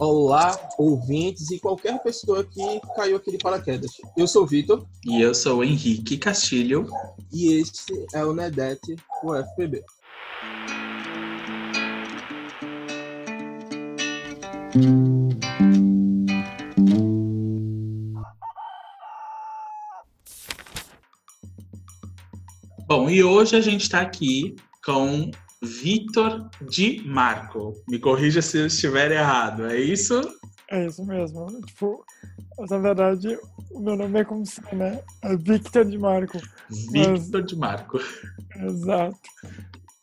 Olá, ouvintes e qualquer pessoa que caiu aqui de paraquedas. Eu sou o Vitor. E eu sou o Henrique Castilho. E este é o Nedete, o FPB. Bom, e hoje a gente está aqui com Vitor Di Marco. Me corrija se eu estiver errado, é isso? É isso mesmo. Tipo, na verdade, o meu nome é como se, né? É Victor Di Marco. Victor mas... Di Marco. Exato.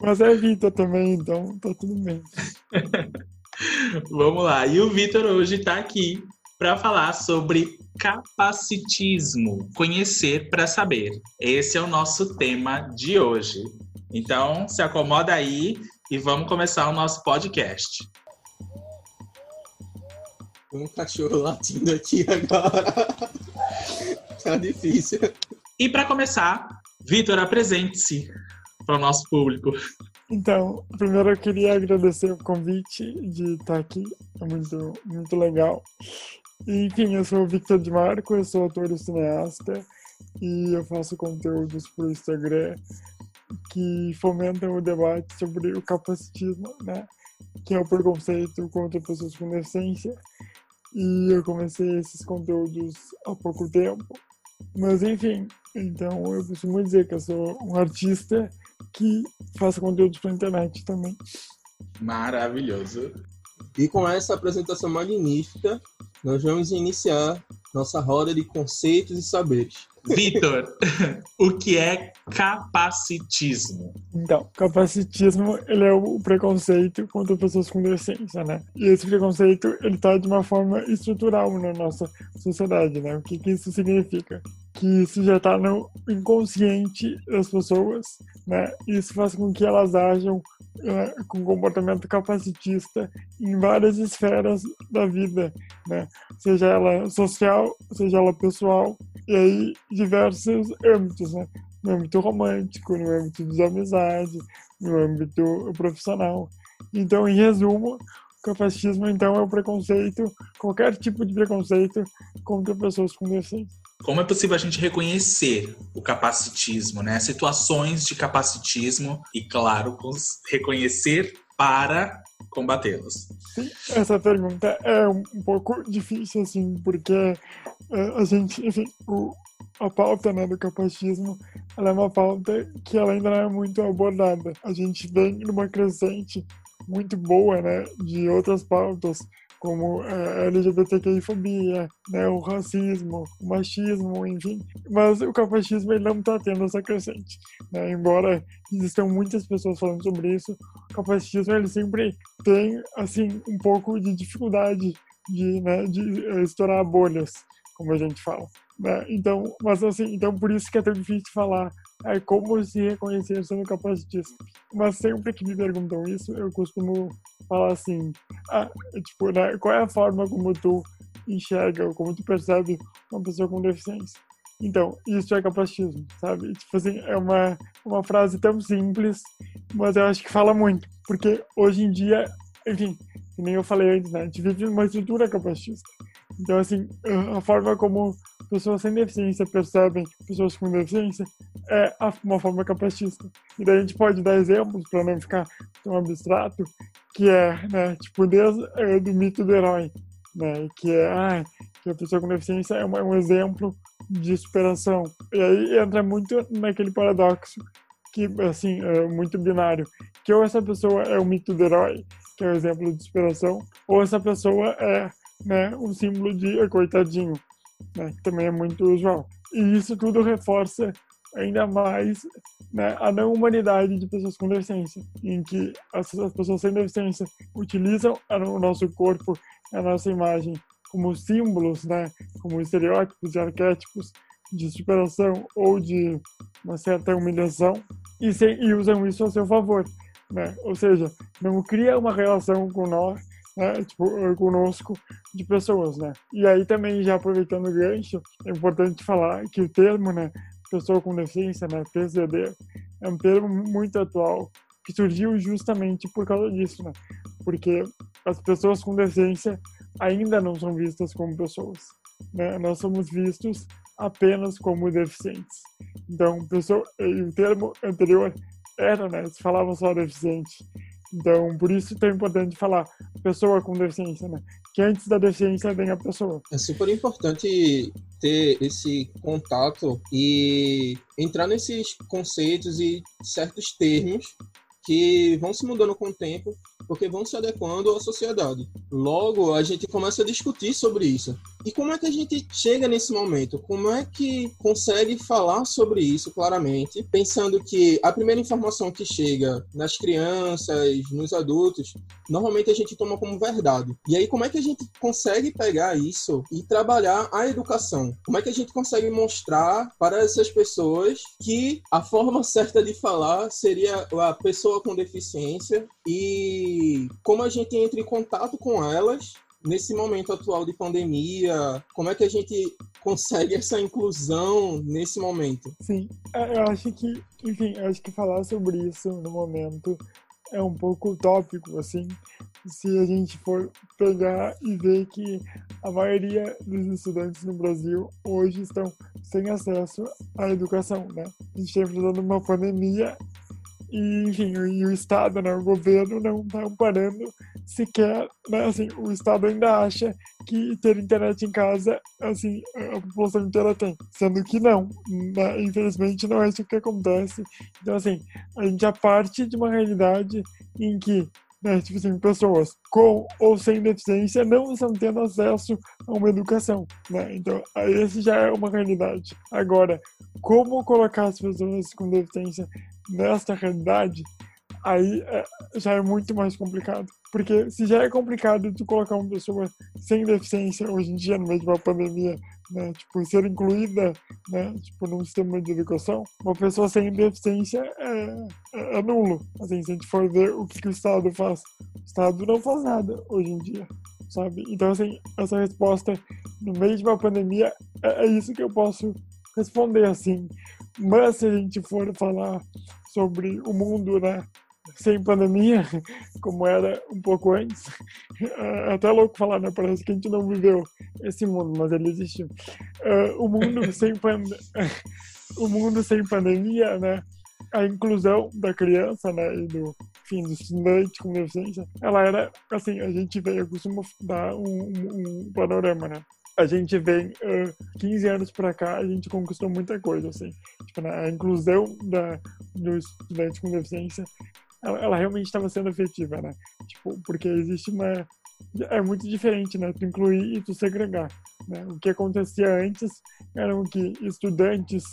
Mas é Vitor também, então tá tudo bem. Vamos lá. E o Vitor hoje está aqui para falar sobre capacitismo, conhecer para saber. Esse é o nosso tema de hoje. Então, se acomoda aí e vamos começar o nosso podcast. Um cachorro latindo aqui agora. tá difícil. E para começar, Vitor, apresente-se para o nosso público. Então, primeiro eu queria agradecer o convite de estar aqui. É muito, muito legal. Enfim, eu sou o Victor de Marco, eu sou autor e cineasta e eu faço conteúdos para o Instagram que fomentam o debate sobre o capacitismo, né? que é o preconceito contra pessoas com deficiência. E eu comecei esses conteúdos há pouco tempo. Mas enfim, então eu costumo dizer que eu sou um artista que faz conteúdos para internet também. Maravilhoso. E com essa apresentação magnífica, nós vamos iniciar nossa roda de conceitos e saberes. Vitor, o que é capacitismo? Então, capacitismo ele é o preconceito contra pessoas com deficiência, né? E esse preconceito ele está de uma forma estrutural na nossa sociedade, né? O que, que isso significa? Que isso já está no inconsciente das pessoas, né? Isso faz com que elas ajam é, com comportamento capacitista em várias esferas da vida, né? Seja ela social, seja ela pessoal, e aí diversos âmbitos, né? No âmbito romântico, no âmbito de amizade, no âmbito profissional. Então, em resumo, capacitismo, então, é o preconceito, qualquer tipo de preconceito contra pessoas com deficiência. Como é possível a gente reconhecer o capacitismo, né? Situações de capacitismo e, claro, reconhecer para combatê-los? Essa pergunta é um pouco difícil, assim, porque é, a gente, enfim, o, a pauta né, do capacitismo ela é uma pauta que ela ainda não é muito abordada. A gente vem numa crescente muito boa né, de outras pautas como a LGBTQI-fobia, né, o racismo, o machismo, enfim. Mas o capacitismo ele não está tendo essa crescente. Né? Embora existam muitas pessoas falando sobre isso, o capacitismo ele sempre tem assim um pouco de dificuldade de, né, de eh, estourar bolhas, como a gente fala. Né? Então, mas assim, então por isso que é tão difícil falar é como se reconhecer sendo capacitista. Mas sempre que me perguntam isso, eu costumo falar assim, ah, tipo, né, qual é a forma como tu enxerga, ou como tu percebe uma pessoa com deficiência? Então, isso é capacitismo, sabe? Tipo assim, é uma, uma frase tão simples, mas eu acho que fala muito. Porque hoje em dia, enfim, que nem eu falei antes, né? A gente vive uma estrutura capacitista. Então, assim, a forma como pessoas sem deficiência percebem pessoas com deficiência é uma forma capacitista. E daí a gente pode dar exemplos para não ficar tão abstrato, que é, né, tipo, desde é, do mito do herói, né, que é ah, que a pessoa com deficiência é um exemplo de superação. E aí entra muito naquele paradoxo que, assim, é muito binário, que ou essa pessoa é o mito do herói, que é o exemplo de superação, ou essa pessoa é né, um símbolo de coitadinho, né, que também é muito usual. E isso tudo reforça ainda mais né, a não humanidade de pessoas com deficiência, em que as, as pessoas sem deficiência utilizam o nosso corpo, a nossa imagem como símbolos, né, como estereótipos e arquétipos de superação ou de uma certa humilhação e, e usam isso a seu favor, né? Ou seja, não cria uma relação com nós né, tipo, conosco de pessoas, né? E aí também, já aproveitando o gancho, é importante falar que o termo, né, pessoa com deficiência, né, PCD, é um termo muito atual, que surgiu justamente por causa disso, né? Porque as pessoas com deficiência ainda não são vistas como pessoas. Né? Nós somos vistos apenas como deficientes. Então, pessoa, o termo anterior era, né? Se falava só deficiente. Então, por isso é importante falar pessoa com deficiência, né? Que antes da deficiência vem a pessoa. É super importante ter esse contato e entrar nesses conceitos e certos termos que vão se mudando com o tempo porque vão se adequando à sociedade. Logo, a gente começa a discutir sobre isso. E como é que a gente chega nesse momento? Como é que consegue falar sobre isso claramente, pensando que a primeira informação que chega nas crianças, nos adultos, normalmente a gente toma como verdade. E aí, como é que a gente consegue pegar isso e trabalhar a educação? Como é que a gente consegue mostrar para essas pessoas que a forma certa de falar seria a pessoa com deficiência e como a gente entra em contato com elas nesse momento atual de pandemia, como é que a gente consegue essa inclusão nesse momento? Sim, é, eu acho que, enfim, eu acho que falar sobre isso no momento é um pouco utópico, assim, se a gente for pegar e ver que a maioria dos estudantes no Brasil hoje estão sem acesso à educação, né? A gente está enfrentando uma pandemia e, enfim, e o Estado, né, o governo não está amparando sequer, né, assim, o Estado ainda acha que ter internet em casa, assim, a população inteira tem, sendo que não, né, infelizmente não é isso que acontece. Então, assim, a gente já parte de uma realidade em que né, tipo assim, pessoas com ou sem deficiência não estão tendo acesso a uma educação, né? Então, esse já é uma realidade. Agora, como colocar as pessoas com deficiência nesta realidade, aí é, já é muito mais complicado. Porque se já é complicado tu colocar uma pessoa sem deficiência hoje em dia, no meio de uma pandemia, né, tipo, ser incluída, né, tipo, num sistema de educação, uma pessoa sem deficiência é, é, é nulo. Assim, se a gente for ver o que, que o Estado faz, o Estado não faz nada hoje em dia, sabe? Então, assim, essa resposta no meio de uma pandemia é, é isso que eu posso responder, assim. Mas se a gente for falar sobre o mundo, né, sem pandemia, como era um pouco antes. É até louco falar, né? Parece que a gente não viveu esse mundo, mas ele existiu. Uh, o mundo sem pand... o mundo sem pandemia, né? A inclusão da criança, né? E do, enfim, do estudante com deficiência, ela era, assim, a gente veio, eu costumo dar um, um, um panorama, né? a gente vem uh, 15 anos para cá, a gente conquistou muita coisa, assim. Tipo, né, a inclusão da, dos estudantes com deficiência ela, ela realmente estava sendo efetiva, né? Tipo, porque existe uma é muito diferente, né? Tu incluir e tu segregar. Né? O que acontecia antes eram que estudantes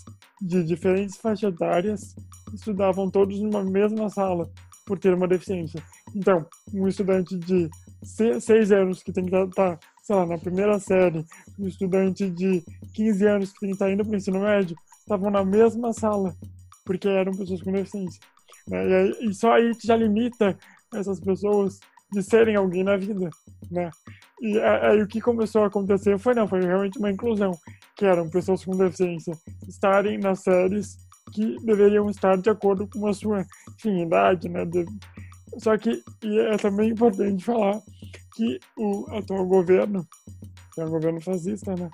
de diferentes faixas etárias estudavam todos numa mesma sala por ter uma deficiência. Então, um estudante de seis anos que tem que estar, tá, sei lá, na primeira série, um estudante de 15 anos que tem que estar tá indo para o ensino médio, estavam na mesma sala, porque eram pessoas com deficiência. Né? E, só aí já limita essas pessoas de serem alguém na vida, né? E aí o que começou a acontecer foi não, foi realmente uma inclusão, que eram pessoas com deficiência estarem nas séries que deveriam estar de acordo com a sua enfim, idade, né? De... Só que e é também importante falar que o atual governo, que é um governo fascista, né?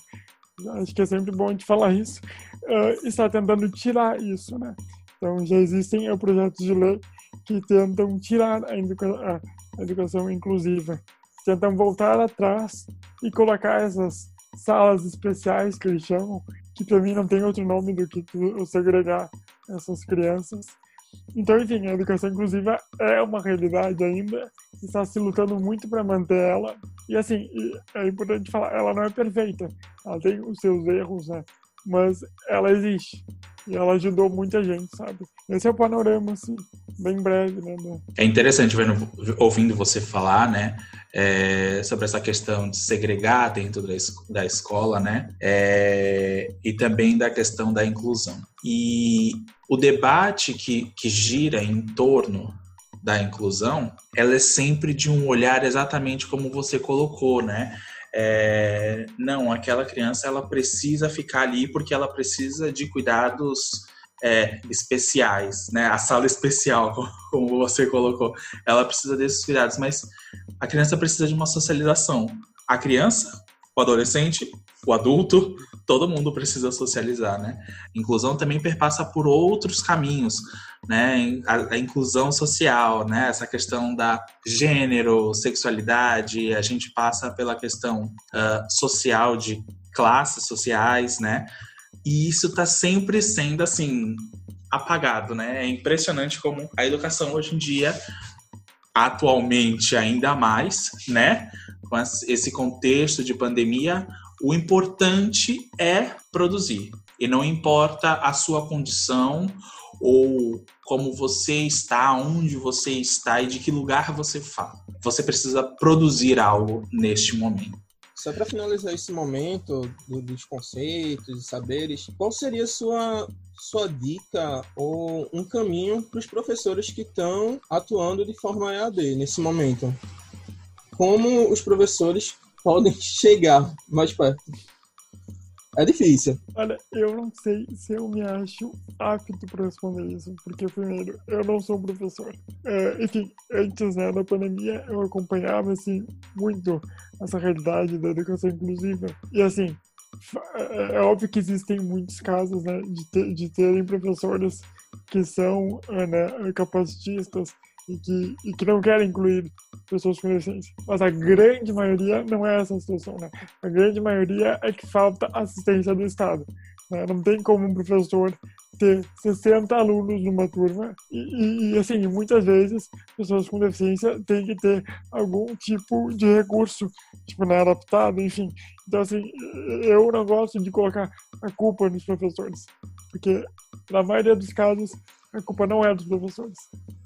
Acho que é sempre bom de falar isso, uh, está tentando tirar isso, né? Então, já existem projetos de lei que tentam tirar a, educa a educação inclusiva, tentam voltar atrás e colocar essas salas especiais que eles chamam, que para mim não tem outro nome do que segregar essas crianças. Então, enfim, a educação inclusiva é uma realidade ainda, está se lutando muito para manter ela. E assim, é importante falar, ela não é perfeita, ela tem os seus erros, né? Mas ela existe. E ela ajudou muita gente, sabe? Esse é o panorama, assim, bem breve, né? É interessante vendo, ouvindo você falar, né? É, sobre essa questão de segregar dentro da, da escola, né? É, e também da questão da inclusão. E o debate que, que gira em torno da inclusão, ela é sempre de um olhar exatamente como você colocou, né? É, não, aquela criança ela precisa ficar ali porque ela precisa de cuidados é, especiais, né? A sala especial, como você colocou, ela precisa desses cuidados, mas a criança precisa de uma socialização. A criança, o adolescente, o adulto, todo mundo precisa socializar, né? Inclusão também perpassa por outros caminhos, né? A, a, inclusão social, né? Essa questão da gênero, sexualidade, a gente passa pela questão uh, social de classes sociais, né? E isso está sempre sendo assim apagado, né? É impressionante como a educação hoje em dia, atualmente ainda mais, né? Com esse contexto de pandemia, o importante é produzir. E não importa a sua condição ou como você está, onde você está e de que lugar você fala. Você precisa produzir algo neste momento. Só para finalizar esse momento do, dos conceitos e saberes, qual seria sua, sua dica ou um caminho para os professores que estão atuando de forma EAD nesse momento? Como os professores podem chegar mais perto? É difícil. Olha, eu não sei se eu me acho apto para responder isso, porque, primeiro, eu não sou professor. É, enfim, antes né, da pandemia, eu acompanhava, assim, muito essa realidade da educação inclusiva. E, assim, é, é óbvio que existem muitos casos, né, de, ter, de terem professores que são né, capacitistas e que, e que não querem incluir pessoas com deficiência. Mas a grande maioria não é essa a situação, né? A grande maioria é que falta assistência do Estado. Né? Não tem como um professor ter 60 alunos numa turma e, e, assim, muitas vezes pessoas com deficiência têm que ter algum tipo de recurso, tipo, né, adaptado, enfim. Então, assim, eu não gosto de colocar a culpa nos professores, porque na maioria dos casos a culpa não é dos professores,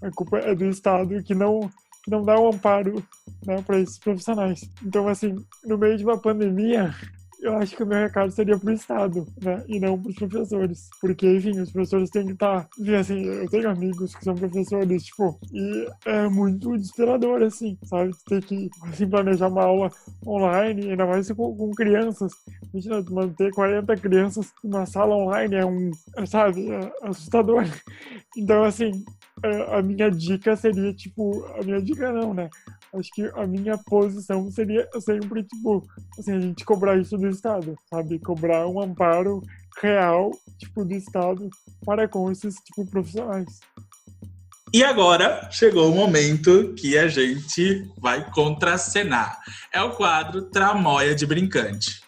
a culpa é do Estado que não que não dá um amparo né, para esses profissionais. Então, assim, no meio de uma pandemia, eu acho que o meu recado seria para o Estado, né? E não para os professores. Porque, enfim, os professores têm que estar. Tá, assim, eu tenho amigos que são professores, tipo, e é muito desesperador, assim, sabe? Ter que, assim, planejar uma aula online, ainda mais com, com crianças. Imagina, manter 40 crianças numa sala online é um, sabe, é assustador. Então, assim, a minha dica seria, tipo, a minha dica não, né? acho que a minha posição seria sempre, tipo, assim, a gente cobrar isso do Estado, sabe? Cobrar um amparo real, tipo, do Estado para com esses, tipo, profissionais. E agora chegou o momento que a gente vai contracenar. É o quadro Tramóia de Brincante.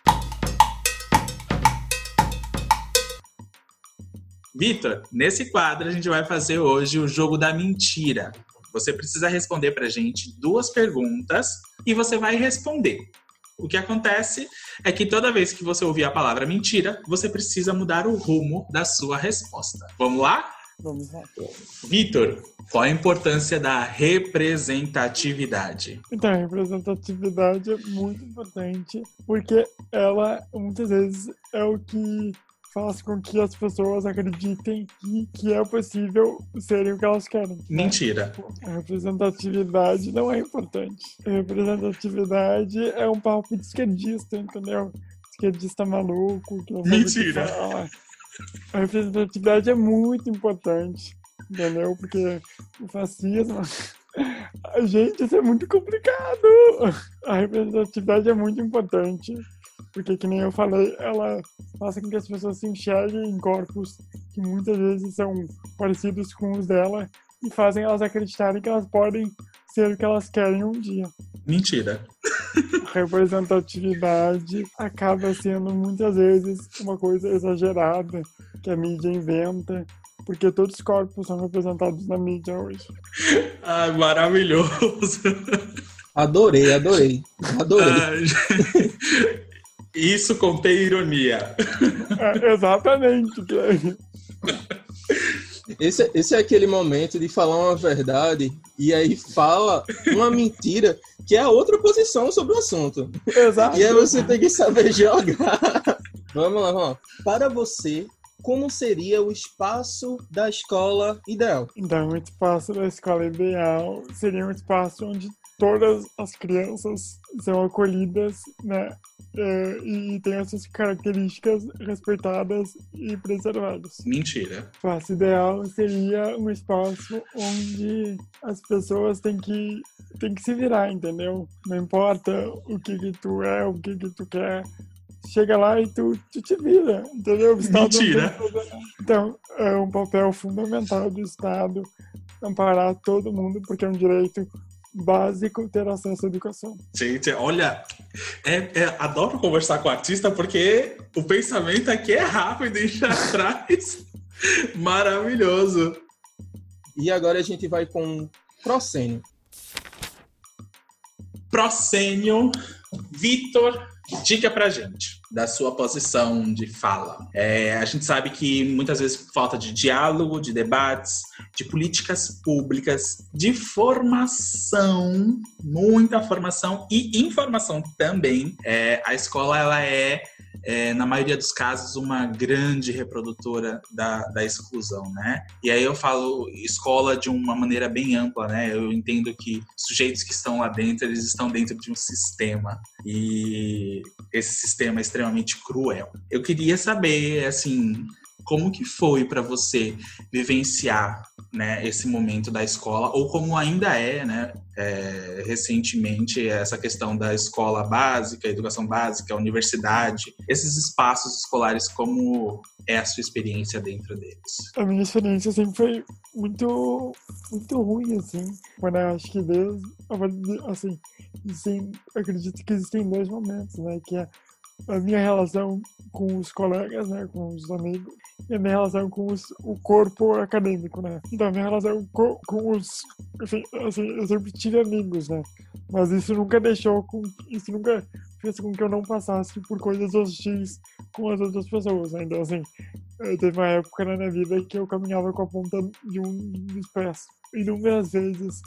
Vitor, nesse quadro a gente vai fazer hoje o jogo da mentira. Você precisa responder para a gente duas perguntas e você vai responder. O que acontece é que toda vez que você ouvir a palavra mentira, você precisa mudar o rumo da sua resposta. Vamos lá? Vamos lá. Vitor, qual a importância da representatividade? Então, a representatividade é muito importante porque ela muitas vezes é o que faz com que as pessoas acreditem que, que é possível serem o que elas querem. Mentira. A representatividade não é importante. A representatividade é um papo de esquerdista, entendeu? Esquerdista maluco. Mentira. A representatividade é muito importante, entendeu? Porque o fascismo. Gente, isso é muito complicado. A representatividade é muito importante. Porque, que nem eu falei, ela faz com que as pessoas se enxerguem em corpos que muitas vezes são parecidos com os dela e fazem elas acreditarem que elas podem ser o que elas querem um dia. Mentira. Representatividade acaba sendo muitas vezes uma coisa exagerada que a mídia inventa, porque todos os corpos são representados na mídia hoje. Ah, maravilhoso. Adorei, adorei. Adorei. Ah, isso contém ironia. É, exatamente, Esse, esse é aquele momento de falar uma verdade e aí fala uma mentira que é a outra posição sobre o assunto. Exato. E aí você tem que saber jogar. vamos lá, vamos lá. Para você, como seria o espaço da escola ideal? Então, o espaço da escola ideal seria um espaço onde todas as crianças são acolhidas, né? É, e tem essas características respeitadas e preservadas. Mentira. O espaço ideal seria um espaço onde as pessoas têm que, têm que se virar, entendeu? Não importa o que, que tu é, o que, que tu quer, chega lá e tu, tu te vira, entendeu? O Estado Mentira. Então, é um papel fundamental do Estado amparar todo mundo, porque é um direito básico ter acesso à educação. Gente, olha, é, é, adoro conversar com o artista porque o pensamento aqui é rápido e já traz. Maravilhoso. E agora a gente vai com Procênio. Procênio, Vitor, dica pra gente da sua posição de fala. É, a gente sabe que muitas vezes falta de diálogo, de debates, de políticas públicas, de formação, muita formação e informação também. É, a escola ela é é, na maioria dos casos, uma grande reprodutora da, da exclusão, né? E aí eu falo escola de uma maneira bem ampla, né? Eu entendo que sujeitos que estão lá dentro, eles estão dentro de um sistema e esse sistema é extremamente cruel. Eu queria saber, assim, como que foi para você vivenciar né, esse momento da escola, ou como ainda é, né, é, recentemente, essa questão da escola básica, educação básica, universidade, esses espaços escolares, como é a sua experiência dentro deles? A minha experiência sempre foi muito, muito ruim, assim, quando eu acho que Deus, assim, assim, acredito que existem dois momentos, né, que é a minha relação com os colegas, né, com os amigos, e a minha relação com os, o corpo acadêmico, né. Então, a minha relação com, os... Enfim, assim, eu sempre tive amigos, né, mas isso nunca deixou, com, isso nunca fez com que eu não passasse por coisas hostis com as outras pessoas, né. Então, assim, teve uma época na minha vida que eu caminhava com a ponta de um dos pés. Inúmeras vezes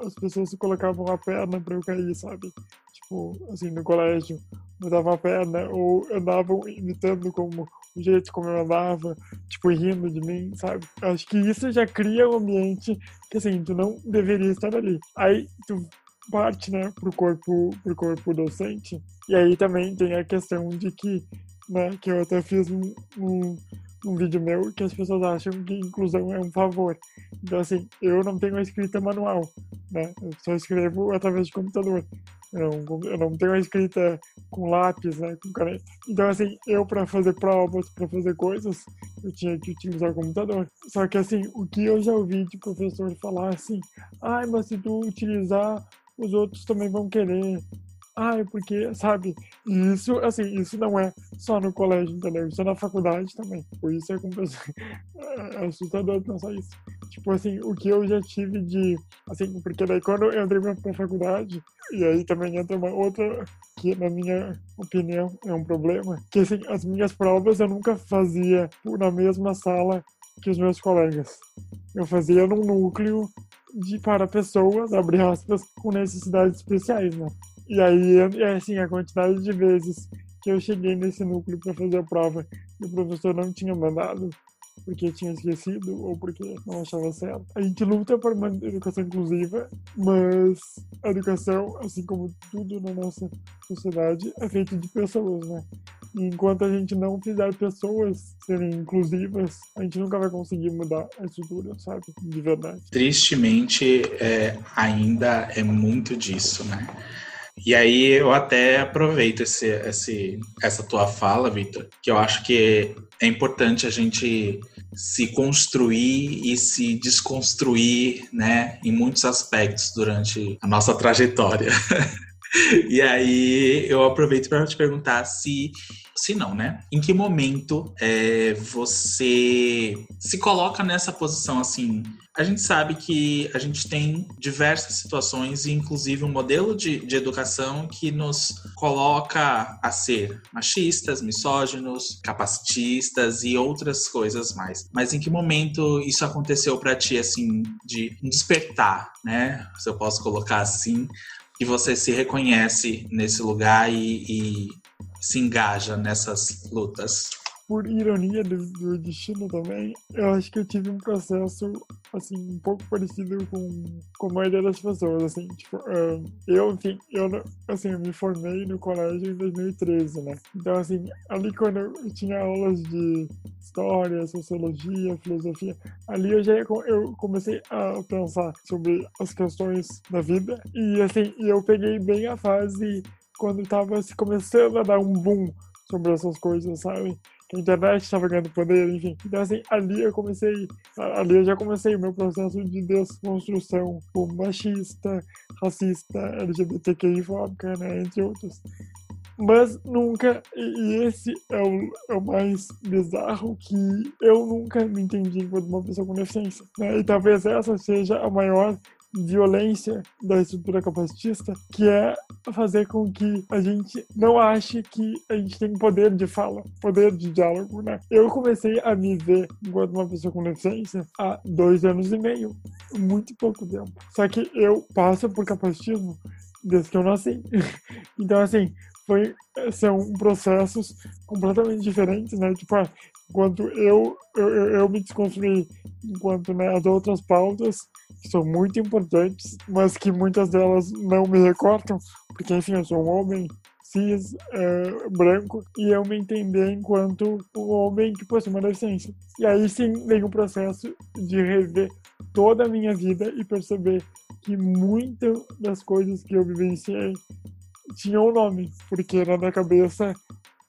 as pessoas colocavam a perna para eu cair, sabe? Tipo, assim, no colégio, me dava a perna ou andavam imitando como o jeito como eu andava, tipo, rindo de mim, sabe? Acho que isso já cria um ambiente que, assim, tu não deveria estar ali. Aí tu parte, né, pro corpo, pro corpo docente. E aí também tem a questão de que, né, que eu até fiz um, um um vídeo meu que as pessoas acham que inclusão é um favor. Então, assim, eu não tenho a escrita manual, né? Eu só escrevo através de computador. Eu não, eu não tenho a escrita com lápis, né? Com caneta. Então, assim, eu para fazer provas, para fazer coisas, eu tinha que utilizar o computador. Só que, assim, o que eu já ouvi de professor falar assim, ai, mas se tu utilizar, os outros também vão querer. Ai, porque, sabe, isso, assim, isso não é só no colégio, entendeu? Isso é na faculdade também. Por isso é, é assustador pensar isso. Tipo assim, o que eu já tive de, assim, porque daí quando eu entrei pra faculdade, e aí também entra uma outra, que na minha opinião é um problema, que assim, as minhas provas eu nunca fazia na mesma sala que os meus colegas. Eu fazia num núcleo de para pessoas, abre aspas, com necessidades especiais, né? E aí, é assim, a quantidade de vezes que eu cheguei nesse núcleo para fazer a prova e o professor não tinha mandado, porque tinha esquecido ou porque não achava certo. A gente luta por uma educação inclusiva, mas a educação, assim como tudo na nossa sociedade, é feita de pessoas, né? E enquanto a gente não fizer pessoas serem inclusivas, a gente nunca vai conseguir mudar a estrutura, sabe? De verdade. Tristemente, é, ainda é muito disso, né? E aí eu até aproveito esse, esse, essa tua fala, Vitor, que eu acho que é importante a gente se construir e se desconstruir, né, em muitos aspectos durante a nossa trajetória. e aí eu aproveito para te perguntar se se não, né? Em que momento é, você se coloca nessa posição assim? A gente sabe que a gente tem diversas situações, inclusive um modelo de, de educação que nos coloca a ser machistas, misóginos, capacitistas e outras coisas mais. Mas em que momento isso aconteceu para ti, assim, de despertar, né? Se eu posso colocar assim, que você se reconhece nesse lugar e, e se engaja nessas lutas? Por ironia do, do, destino também, eu acho que eu tive um processo, assim, um pouco parecido com, com a maioria das pessoas, assim, tipo, uh, eu, enfim, eu, assim, eu me formei no colégio em 2013, né? Então, assim, ali quando eu tinha aulas de história, sociologia, filosofia, ali eu já eu comecei a pensar sobre as questões da vida e, assim, eu peguei bem a fase quando estava se começando a dar um boom sobre essas coisas, sabe? A internet estava ganhando poder, enfim. Então, assim, ali eu comecei, ali eu já comecei o meu processo de desconstrução como machista, racista, LGBTQI-fóbica, né, entre outros. Mas nunca, e esse é o, é o mais bizarro, que eu nunca me entendi enquanto uma pessoa com deficiência. Né? E talvez essa seja a maior violência da estrutura capacitista, que é fazer com que a gente não ache que a gente tem poder de fala, poder de diálogo, né? Eu comecei a me ver enquanto uma pessoa com deficiência há dois anos e meio, muito pouco tempo. Só que eu passo por capacitismo desde que eu nasci. então, assim, foi, são processos completamente diferentes, né? Tipo, ah, enquanto eu, eu, eu me desconstruí enquanto né, as outras pautas que são muito importantes, mas que muitas delas não me recortam, porque, enfim, eu sou um homem cis, uh, branco, e eu me entender enquanto um homem que possui uma deficiência. E aí sim vem o processo de rever toda a minha vida e perceber que muitas das coisas que eu vivenciei tinham um nome, porque na minha cabeça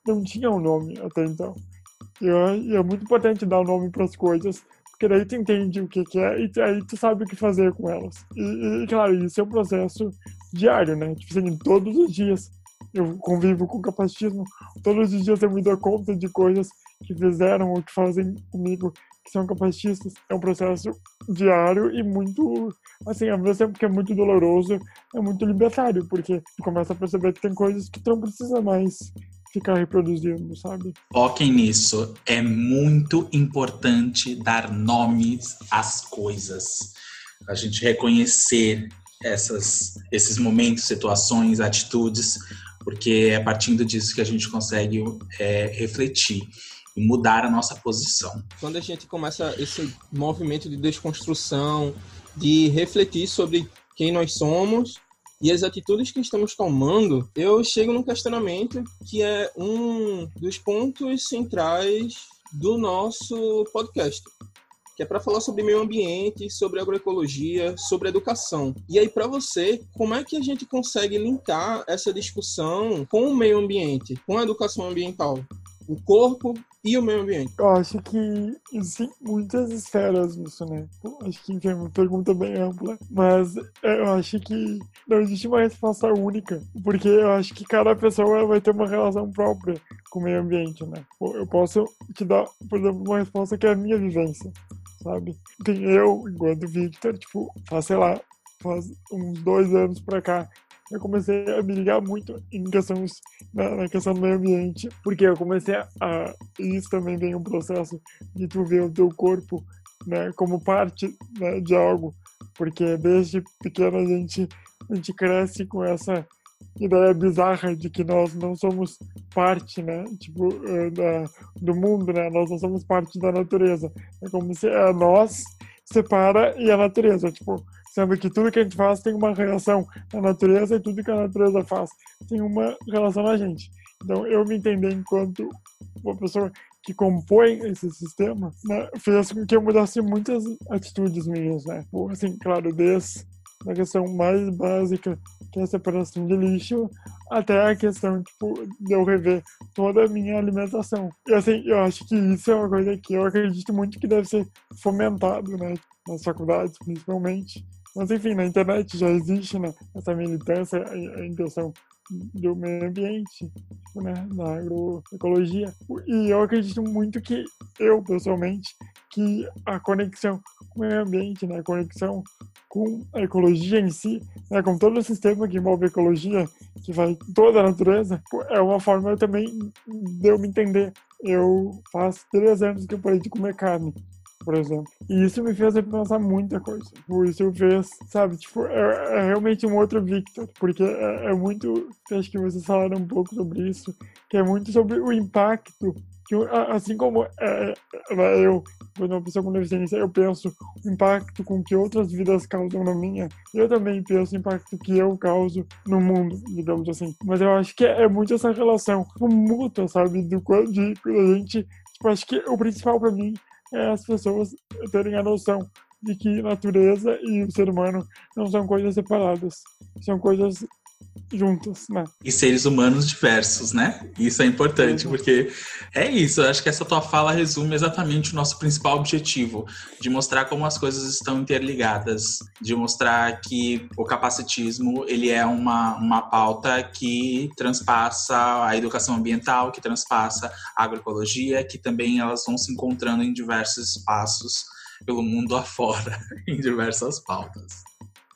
não tinha um nome até então. E é muito importante dar um nome para as coisas, porque daí tu entende o que, que é e aí tu sabe o que fazer com elas. E, e, claro, isso é um processo diário, né? Tipo assim, todos os dias eu convivo com capacitismo, todos os dias eu me dou conta de coisas que fizeram ou que fazem comigo que são capacitistas. É um processo diário e muito, assim, ao mesmo tempo que é muito doloroso, é muito libertário, porque tu começa a perceber que tem coisas que tu não precisa mais ficar reproduzindo, sabe? Foquem nisso. É muito importante dar nomes às coisas. A gente reconhecer essas, esses momentos, situações, atitudes, porque é partindo disso que a gente consegue é, refletir e mudar a nossa posição. Quando a gente começa esse movimento de desconstrução, de refletir sobre quem nós somos e as atitudes que estamos tomando, eu chego num questionamento que é um dos pontos centrais do nosso podcast, que é para falar sobre meio ambiente, sobre agroecologia, sobre educação. E aí, para você, como é que a gente consegue linkar essa discussão com o meio ambiente, com a educação ambiental? O corpo e o meio ambiente? Eu acho que existem muitas esferas nisso, né? acho que enfim, é uma pergunta bem ampla, mas eu acho que não existe uma resposta única, porque eu acho que cada pessoa vai ter uma relação própria com o meio ambiente, né? Eu posso te dar, por exemplo, uma resposta que é a minha vivência, sabe? Tem eu, enquanto Victor, tipo, faz, sei lá, faz uns dois anos pra cá, eu comecei a me ligar muito em questões, na, na, questão do meio ambiente, porque eu comecei a. Isso também vem um processo de tu ver o teu corpo né, como parte né, de algo, porque desde pequeno a gente, a gente cresce com essa ideia bizarra de que nós não somos parte, né, tipo, eh, da, do mundo, né, nós não somos parte da natureza. É como se a nós separa e a natureza, tipo, sendo que tudo que a gente faz tem uma relação na natureza e tudo que a natureza faz tem uma relação na gente. Então, eu me entender enquanto uma pessoa que compõe esse sistema, né, fez com que eu mudasse muitas atitudes minhas, né? Assim, claro, desde a questão mais básica, que é a separação de lixo, até a questão, tipo, de eu rever toda a minha alimentação. E, assim, eu acho que isso é uma coisa que eu acredito muito que deve ser fomentado, né? Nas faculdades, principalmente, mas enfim, na internet já existe né, essa militância em questão do meio ambiente, né, da agroecologia. E eu acredito muito que, eu pessoalmente, que a conexão com o meio ambiente, né, a conexão com a ecologia em si, né, com todo o sistema que envolve ecologia, que vai toda a natureza, é uma forma também de eu me entender. Eu faço três anos que eu parei de comer carne por exemplo. E isso me fez pensar muita coisa. Por isso fez, sabe, tipo, é, é realmente um outro Victor, porque é, é, muito, acho que vocês falaram um pouco sobre isso, que é muito sobre o impacto que assim como é, é, eu, quando uma pessoa com deficiência, eu penso o impacto com que outras vidas causam na minha, eu também penso o impacto que eu causo no mundo, digamos assim. Mas eu acho que é, é muito essa relação mútua, sabe? Do de a gente. Tipo, acho que o principal para mim é as pessoas terem a noção de que natureza e o ser humano não são coisas separadas, são coisas juntos, né? E seres humanos diversos, né? Isso é importante, porque é isso. Eu acho que essa tua fala resume exatamente o nosso principal objetivo, de mostrar como as coisas estão interligadas, de mostrar que o capacitismo ele é uma, uma pauta que transpassa a educação ambiental, que transpassa a agroecologia, que também elas vão se encontrando em diversos espaços pelo mundo afora, em diversas pautas.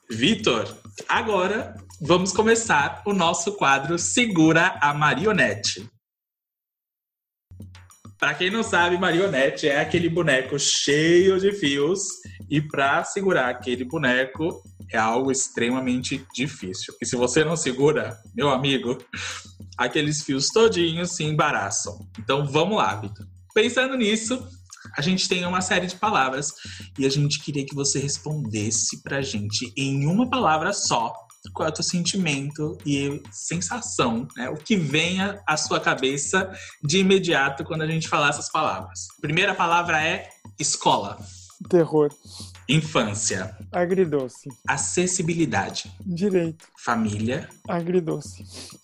Vitor, agora vamos começar o nosso quadro Segura a Marionete. Para quem não sabe, marionete é aquele boneco cheio de fios e para segurar aquele boneco é algo extremamente difícil. E se você não segura, meu amigo, aqueles fios todinhos se embaraçam. Então vamos lá, Vitor. Pensando nisso, a gente tem uma série de palavras e a gente queria que você respondesse pra gente em uma palavra só qual é o teu sentimento e sensação, né? O que vem à sua cabeça de imediato quando a gente falar essas palavras. Primeira palavra é escola. Terror. Infância. Agridoce. Acessibilidade. Direito. Família. Agridoce.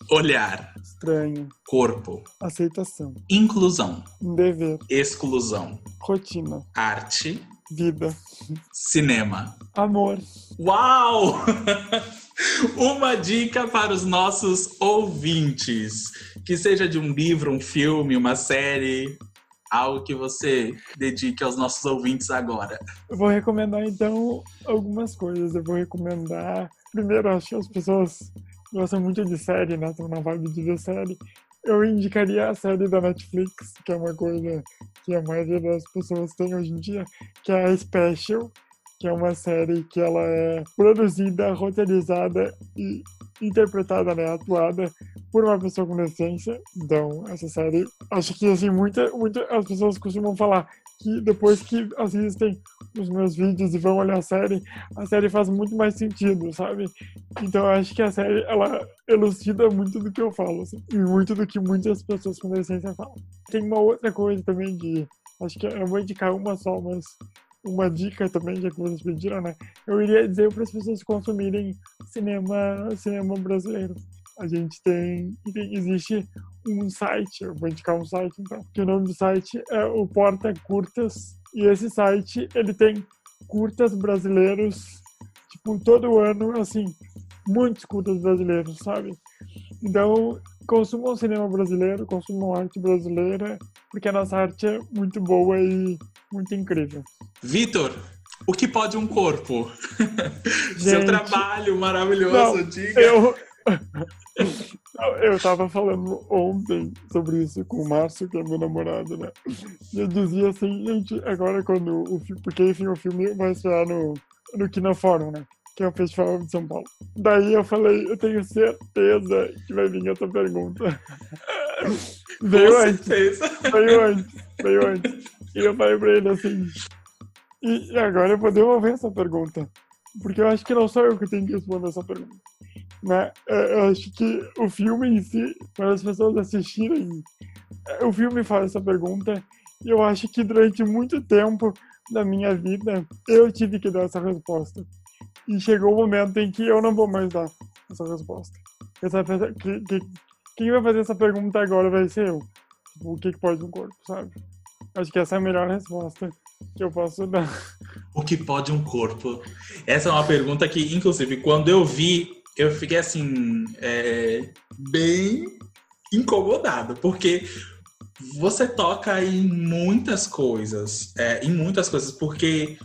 Olhar. Estranho. Corpo. Aceitação. Inclusão. Dever. Exclusão. Rotina. Arte. Vida. Cinema. Amor. Uau! Uma dica para os nossos ouvintes, que seja de um livro, um filme, uma série, algo que você dedique aos nossos ouvintes agora? Eu vou recomendar então algumas coisas. Eu vou recomendar. Primeiro, acho que as pessoas gostam muito de série, né? Estão na vibe de ver série. Eu indicaria a série da Netflix, que é uma coisa que a maioria das pessoas tem hoje em dia, que é a Special, que é uma série que ela é produzida, roteirizada e interpretada, né, atuada por uma pessoa com deficiência. Então, essa série, acho que assim, muita, muita as pessoas costumam falar que depois que assistem os meus vídeos e vão olhar a série, a série faz muito mais sentido, sabe? Então, acho que a série ela elucida muito do que eu falo, assim, e muito do que muitas pessoas com deficiência falam. Tem uma outra coisa também de acho que eu vou indicar uma só, mas uma dica também, já que vocês pediram, né? Eu iria dizer para as pessoas consumirem cinema, cinema brasileiro. A gente tem, tem, existe um site, eu vou indicar um site então, que o nome do site é o Porta Curtas, e esse site, ele tem curtas brasileiros, tipo, todo ano, assim, muitos curtas brasileiros, sabe? Então, consumam cinema brasileiro, consumam arte brasileira, porque a nossa arte é muito boa e muito incrível. Vitor, o que pode um corpo? Gente, Seu trabalho maravilhoso, não, diga. Eu... Eu tava falando ontem sobre isso com o Márcio, que é meu namorado, né? E eu dizia assim, gente, agora quando o filme. Porque enfim, o filme vai estrear no, no Kinoforum, né? Que é o Festival de São Paulo. Daí eu falei, eu tenho certeza que vai vir essa pergunta. veio antes. Veio antes. Veio antes. E eu falei pra ele assim, e agora eu vou devolver essa pergunta. Porque eu acho que não sou eu que tenho que responder essa pergunta. Né? É, eu acho que o filme em si, para as pessoas assistirem, é, o filme faz essa pergunta. E eu acho que durante muito tempo da minha vida, eu tive que dar essa resposta. E chegou o um momento em que eu não vou mais dar essa resposta. Essa, que, que, quem vai fazer essa pergunta agora vai ser eu. O que, que pode um corpo, sabe? Acho que essa é a melhor resposta que eu posso dar. O que pode um corpo? Essa é uma pergunta que, inclusive, quando eu vi, eu fiquei assim, é, bem incomodado, porque você toca em muitas coisas, é, em muitas coisas, porque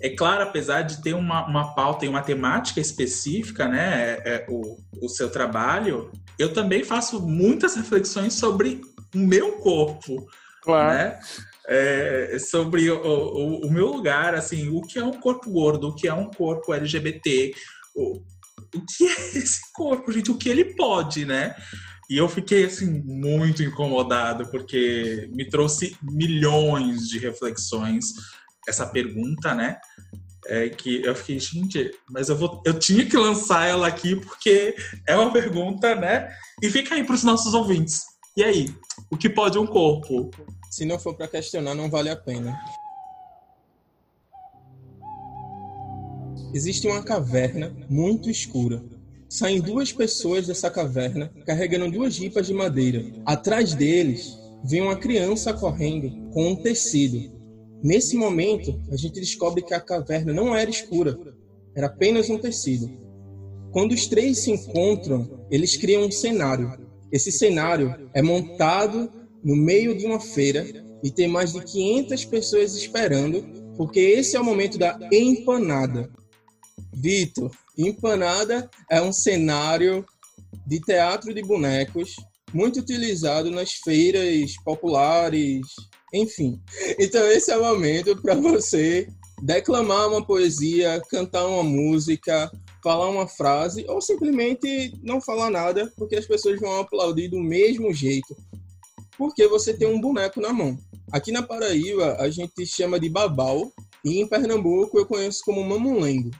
é claro, apesar de ter uma, uma pauta e uma temática específica, né, é, é, o, o seu trabalho, eu também faço muitas reflexões sobre o meu corpo, claro. né? é, sobre o, o, o, meu lugar, assim, o que é um corpo gordo, o que é um corpo LGBT, o, o que é esse corpo, gente, o que ele pode, né? E eu fiquei assim muito incomodado porque me trouxe milhões de reflexões essa pergunta, né? É que eu fiquei, gente, mas eu vou, eu tinha que lançar ela aqui porque é uma pergunta, né? E fica aí para os nossos ouvintes. E aí, o que pode um corpo? Se não for para questionar, não vale a pena. Existe uma caverna muito escura Saem duas pessoas dessa caverna carregando duas ripas de madeira. Atrás deles vem uma criança correndo com um tecido. Nesse momento, a gente descobre que a caverna não era escura, era apenas um tecido. Quando os três se encontram, eles criam um cenário. Esse cenário é montado no meio de uma feira e tem mais de 500 pessoas esperando, porque esse é o momento da empanada. Vitor, Empanada é um cenário de teatro de bonecos muito utilizado nas feiras populares, enfim. Então esse é o momento para você declamar uma poesia, cantar uma música, falar uma frase ou simplesmente não falar nada, porque as pessoas vão aplaudir do mesmo jeito, porque você tem um boneco na mão. Aqui na Paraíba a gente chama de babau e em Pernambuco eu conheço como mamulengo.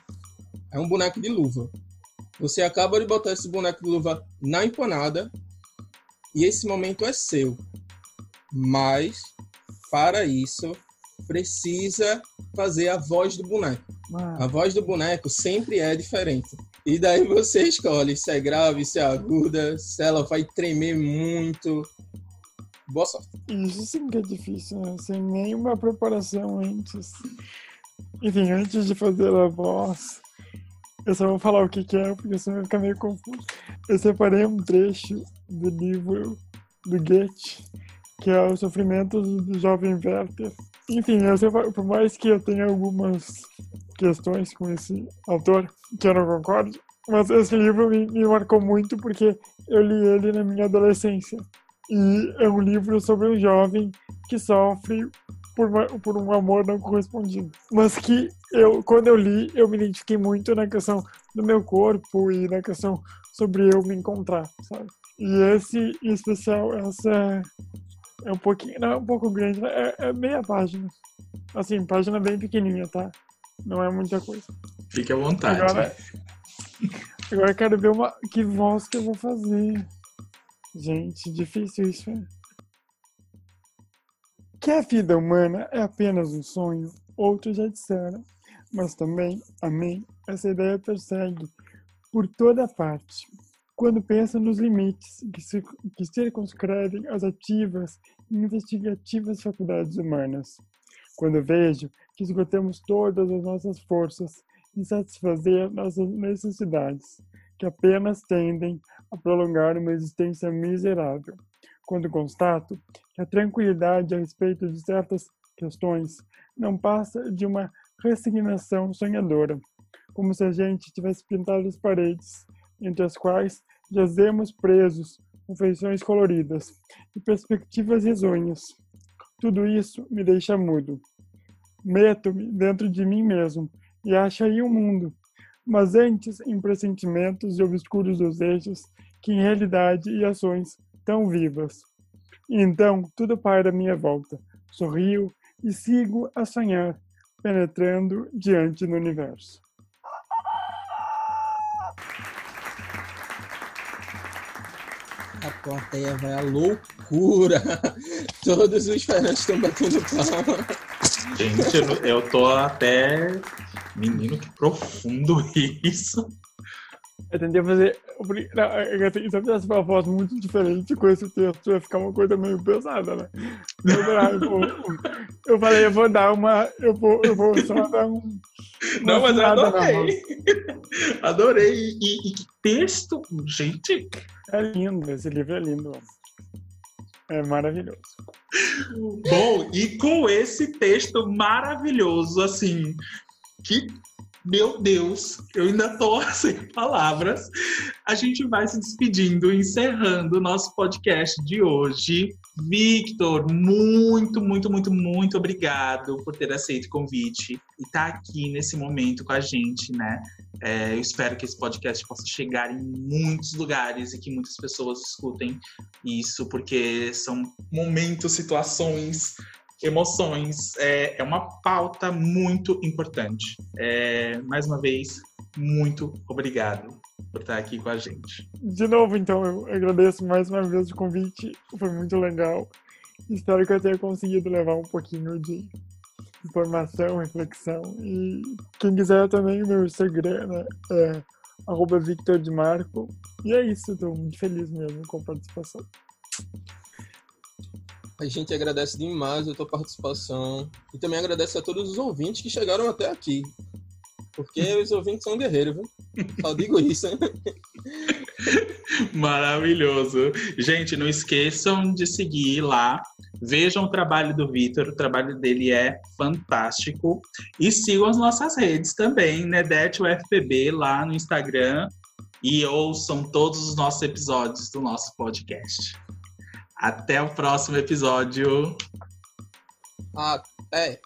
É um boneco de luva. Você acaba de botar esse boneco de luva na empanada e esse momento é seu. Mas, para isso, precisa fazer a voz do boneco. A voz do boneco sempre é diferente. E daí você escolhe se é grave, se é aguda, se ela vai tremer muito. Boa sorte. Isso sim que é difícil, né? Sem nenhuma preparação antes. Enfim, antes de fazer a voz, eu só vou falar o que, que é, porque senão vai ficar meio confuso. Eu separei um trecho do livro do Goethe, que é O Sofrimento do Jovem Werther. Enfim, separo, por mais que eu tenha algumas questões com esse autor, que eu não concordo, mas esse livro me, me marcou muito porque eu li ele na minha adolescência. E é um livro sobre um jovem que sofre por, uma, por um amor não correspondido. Mas que eu, quando eu li, eu me identifiquei muito na questão do meu corpo e na questão sobre eu me encontrar, sabe? E esse, em especial, essa é um pouquinho, não é um pouco grande, né? é, é meia página. Assim, página bem pequenininha, tá? Não é muita coisa. Fique à vontade. Agora, agora eu quero ver uma, que voz que eu vou fazer. Gente, difícil isso, né? Que a vida humana é apenas um sonho, outros já disseram, mas também, amém, essa ideia persegue por toda parte. Quando pensa nos limites que, se, que circunscrevem as ativas e investigativas faculdades humanas. Quando vejo que esgotamos todas as nossas forças em satisfazer nossas necessidades, que apenas tendem a prolongar uma existência miserável quando constato que a tranquilidade a respeito de certas questões não passa de uma resignação sonhadora, como se a gente tivesse pintado as paredes, entre as quais jazemos presos com feições coloridas e perspectivas risonhas. Tudo isso me deixa mudo. Meto-me dentro de mim mesmo e acho aí um mundo, mas antes em pressentimentos e obscuros desejos que em realidade e ações tão vivas. E então tudo para à minha volta. Sorrio e sigo a sonhar, penetrando diante do universo. A plateia vai à loucura. Todos os fãs estão batendo palma. Gente, eu tô até. Menino, que profundo isso. Eu tentei fazer. Eu tentei fazer uma voz muito diferente com esse texto, ia ficar uma coisa meio pesada, né? Eu, falei, eu vou dar uma. Eu vou, eu vou só dar um. Não, mas eu adorei. Adorei. E, e que texto, gente. É lindo, esse livro é lindo. É maravilhoso. Bom, e com esse texto maravilhoso, assim, que meu Deus, eu ainda tô sem palavras. A gente vai se despedindo, encerrando o nosso podcast de hoje. Victor, muito, muito, muito, muito obrigado por ter aceito o convite e estar tá aqui nesse momento com a gente, né? É, eu espero que esse podcast possa chegar em muitos lugares e que muitas pessoas escutem isso, porque são momentos, situações emoções é, é uma pauta muito importante. É, mais uma vez, muito obrigado por estar aqui com a gente. De novo, então, eu agradeço mais uma vez o convite, foi muito legal. Espero que eu tenha conseguido levar um pouquinho de informação, reflexão. E quem quiser também, meu Instagram né, é arroba Victor de Marco. E é isso, estou muito feliz mesmo com a participação. A gente agradece demais a tua participação e também agradece a todos os ouvintes que chegaram até aqui. Porque os ouvintes são guerreiros, viu? Só digo isso. Maravilhoso. Gente, não esqueçam de seguir lá. Vejam o trabalho do Vitor, o trabalho dele é fantástico. E sigam as nossas redes também, Nedete UFPB, lá no Instagram. E ouçam todos os nossos episódios do nosso podcast. Até o próximo episódio. Até.